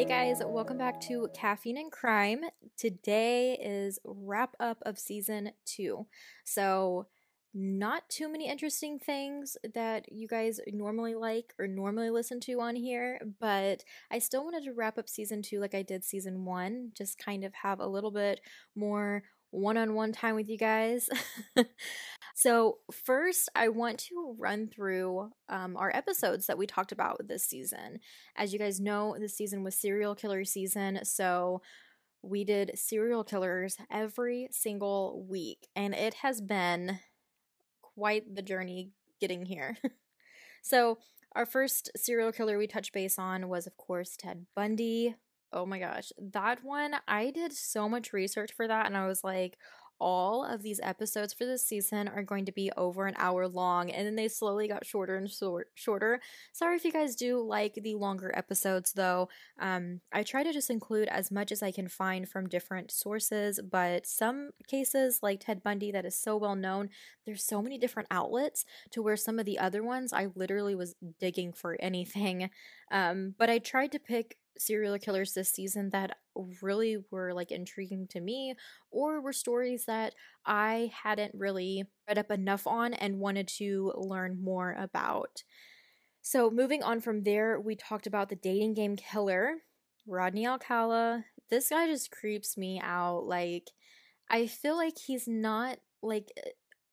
Hey guys, welcome back to Caffeine and Crime. Today is wrap up of season 2. So, not too many interesting things that you guys normally like or normally listen to on here, but I still wanted to wrap up season 2 like I did season 1, just kind of have a little bit more one on one time with you guys. so, first, I want to run through um, our episodes that we talked about this season. As you guys know, this season was serial killer season. So, we did serial killers every single week, and it has been quite the journey getting here. so, our first serial killer we touched base on was, of course, Ted Bundy. Oh my gosh, that one, I did so much research for that, and I was like, all of these episodes for this season are going to be over an hour long, and then they slowly got shorter and short, shorter. Sorry if you guys do like the longer episodes, though. Um, I try to just include as much as I can find from different sources, but some cases, like Ted Bundy, that is so well known, there's so many different outlets to where some of the other ones I literally was digging for anything. Um, but I tried to pick serial killers this season that really were like intriguing to me or were stories that I hadn't really read up enough on and wanted to learn more about. So, moving on from there, we talked about the dating game killer, Rodney Alcala. This guy just creeps me out. Like, I feel like he's not like eh,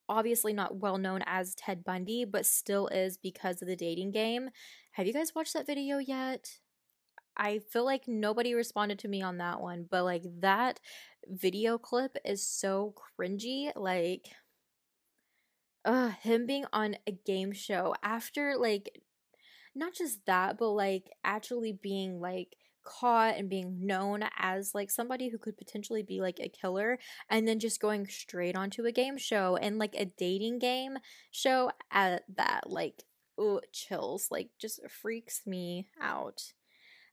obviously not well known as Ted Bundy, but still is because of the dating game. Have you guys watched that video yet? I feel like nobody responded to me on that one, but like that video clip is so cringy. Like, uh, him being on a game show after like not just that, but like actually being like caught and being known as like somebody who could potentially be like a killer and then just going straight onto a game show and like a dating game show at that like oh chills like just freaks me out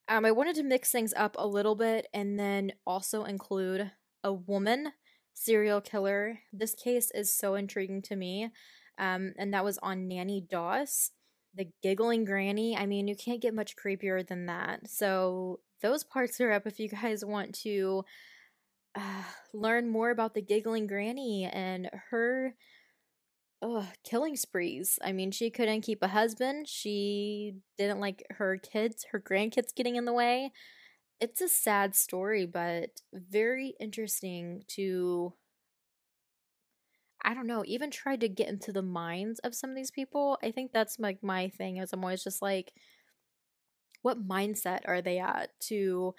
um, I wanted to mix things up a little bit and then also include a woman serial killer. This case is so intriguing to me. Um, and that was on Nanny Doss, the giggling granny. I mean, you can't get much creepier than that. So, those parts are up if you guys want to uh, learn more about the giggling granny and her ugh, killing sprees. I mean, she couldn't keep a husband. She didn't like her kids, her grandkids getting in the way. It's a sad story, but very interesting to I don't know, even try to get into the minds of some of these people. I think that's like my thing is I'm always just like what mindset are they at to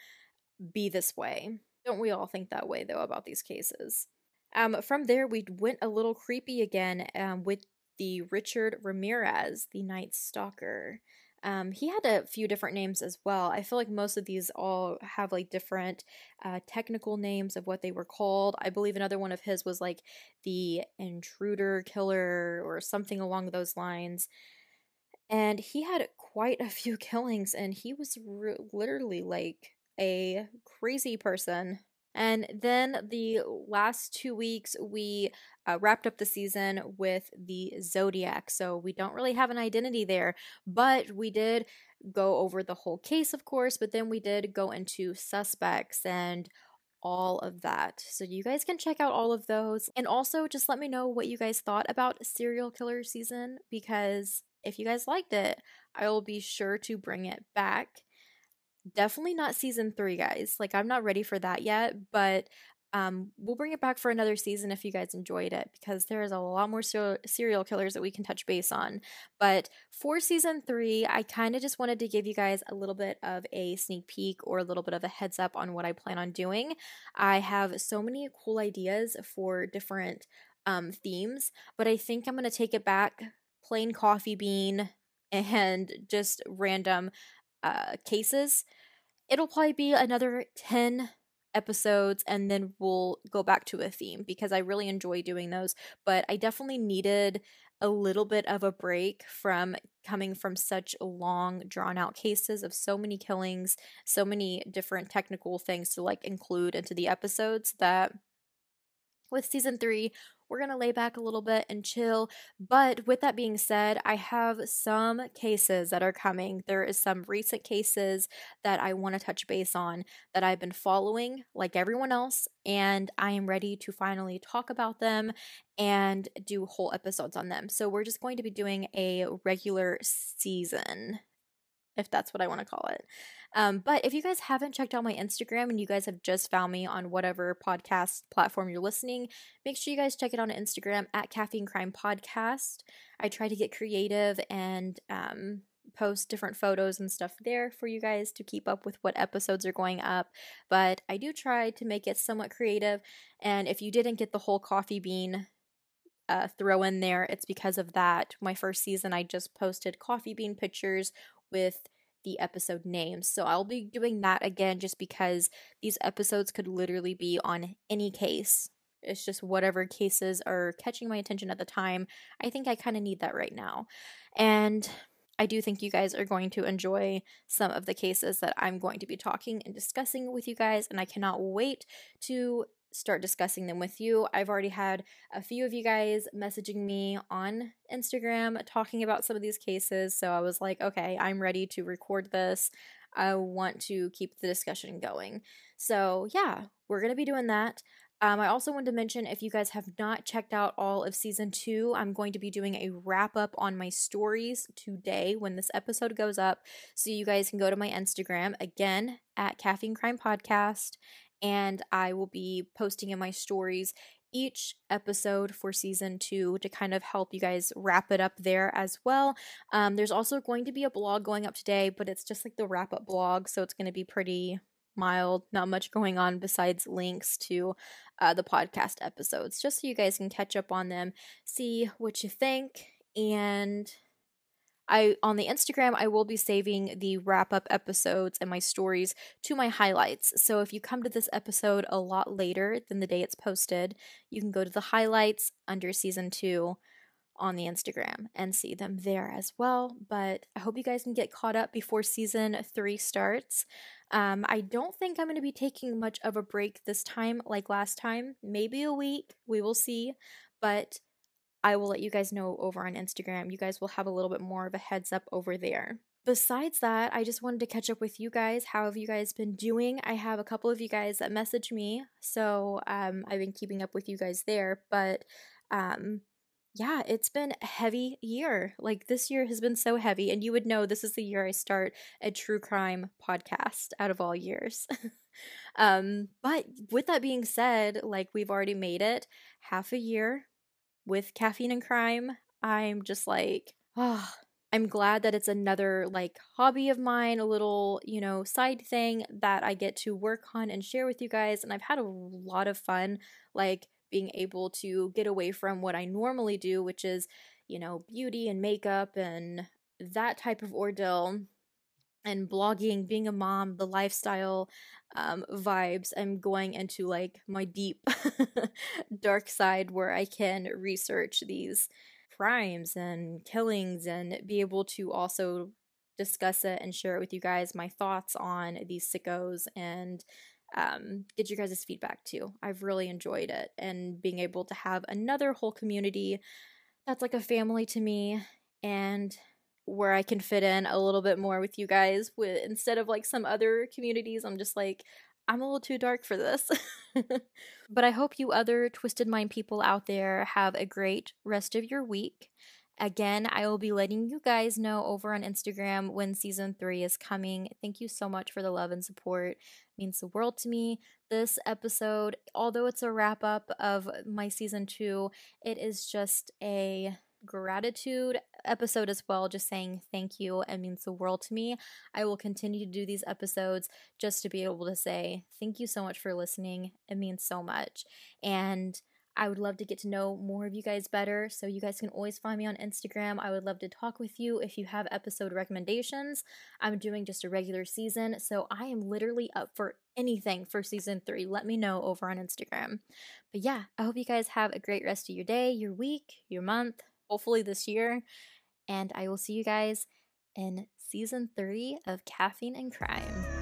be this way? Don't we all think that way though about these cases? Um, from there, we went a little creepy again um, with the Richard Ramirez, the Night Stalker. Um, he had a few different names as well. I feel like most of these all have like different uh, technical names of what they were called. I believe another one of his was like the Intruder Killer or something along those lines. And he had quite a few killings, and he was re- literally like a crazy person. And then the last two weeks, we uh, wrapped up the season with the Zodiac. So we don't really have an identity there, but we did go over the whole case, of course, but then we did go into suspects and all of that. So you guys can check out all of those. And also just let me know what you guys thought about serial killer season because if you guys liked it, I will be sure to bring it back definitely not season three, guys. Like, I'm not ready for that yet, but um, we'll bring it back for another season if you guys enjoyed it because there is a lot more ser- serial killers that we can touch base on. But for season three, I kind of just wanted to give you guys a little bit of a sneak peek or a little bit of a heads up on what I plan on doing. I have so many cool ideas for different um, themes, but I think I'm going to take it back plain coffee bean and just random uh, cases. It'll probably be another 10 episodes and then we'll go back to a theme because I really enjoy doing those. But I definitely needed a little bit of a break from coming from such long drawn out cases of so many killings, so many different technical things to like include into the episodes that with season 3 we're going to lay back a little bit and chill. But with that being said, I have some cases that are coming. There is some recent cases that I want to touch base on that I've been following like everyone else, and I am ready to finally talk about them and do whole episodes on them. So we're just going to be doing a regular season if that's what I want to call it. Um, but if you guys haven't checked out my Instagram and you guys have just found me on whatever podcast platform you're listening, make sure you guys check it on Instagram at Caffeine Crime Podcast. I try to get creative and um, post different photos and stuff there for you guys to keep up with what episodes are going up. But I do try to make it somewhat creative. And if you didn't get the whole coffee bean uh, throw in there, it's because of that. My first season, I just posted coffee bean pictures with the episode names. So I'll be doing that again just because these episodes could literally be on any case. It's just whatever cases are catching my attention at the time. I think I kind of need that right now. And I do think you guys are going to enjoy some of the cases that I'm going to be talking and discussing with you guys, and I cannot wait to start discussing them with you. I've already had a few of you guys messaging me on Instagram talking about some of these cases, so I was like, okay, I'm ready to record this. I want to keep the discussion going. So, yeah, we're going to be doing that. Um, I also wanted to mention if you guys have not checked out all of season two, I'm going to be doing a wrap up on my stories today when this episode goes up. So you guys can go to my Instagram again at Caffeine Crime Podcast and I will be posting in my stories each episode for season two to kind of help you guys wrap it up there as well. Um, there's also going to be a blog going up today, but it's just like the wrap up blog, so it's going to be pretty mild, not much going on besides links to uh, the podcast episodes, just so you guys can catch up on them, see what you think, and I on the Instagram I will be saving the wrap up episodes and my stories to my highlights. So if you come to this episode a lot later than the day it's posted, you can go to the highlights under season 2 on the Instagram and see them there as well. But I hope you guys can get caught up before season 3 starts. Um, I don't think I'm going to be taking much of a break this time like last time. Maybe a week. We will see. But I will let you guys know over on Instagram. You guys will have a little bit more of a heads up over there. Besides that, I just wanted to catch up with you guys. How have you guys been doing? I have a couple of you guys that message me, so um, I've been keeping up with you guys there. But um, yeah, it's been a heavy year. Like this year has been so heavy, and you would know this is the year I start a true crime podcast out of all years. um, but with that being said, like we've already made it half a year with caffeine and crime, I'm just like, oh, I'm glad that it's another like hobby of mine, a little, you know, side thing that I get to work on and share with you guys. And I've had a lot of fun, like being able to get away from what I normally do, which is, you know, beauty and makeup and that type of ordeal and blogging, being a mom, the lifestyle um, vibes. I'm going into like my deep dark side where I can research these crimes and killings and be able to also discuss it and share it with you guys my thoughts on these sickos and um, get you guys' feedback too. I've really enjoyed it and being able to have another whole community that's like a family to me and where I can fit in a little bit more with you guys with instead of like some other communities I'm just like I'm a little too dark for this. but I hope you other twisted mind people out there have a great rest of your week. Again, I will be letting you guys know over on Instagram when season 3 is coming. Thank you so much for the love and support. It means the world to me. This episode, although it's a wrap up of my season 2, it is just a gratitude episode as well, just saying thank you. It means the world to me. I will continue to do these episodes just to be able to say thank you so much for listening. It means so much. And I would love to get to know more of you guys better. So you guys can always find me on Instagram. I would love to talk with you if you have episode recommendations. I'm doing just a regular season, so I am literally up for anything for season three. Let me know over on Instagram. But yeah, I hope you guys have a great rest of your day, your week, your month, hopefully this year. And I will see you guys in season three of Caffeine and Crime.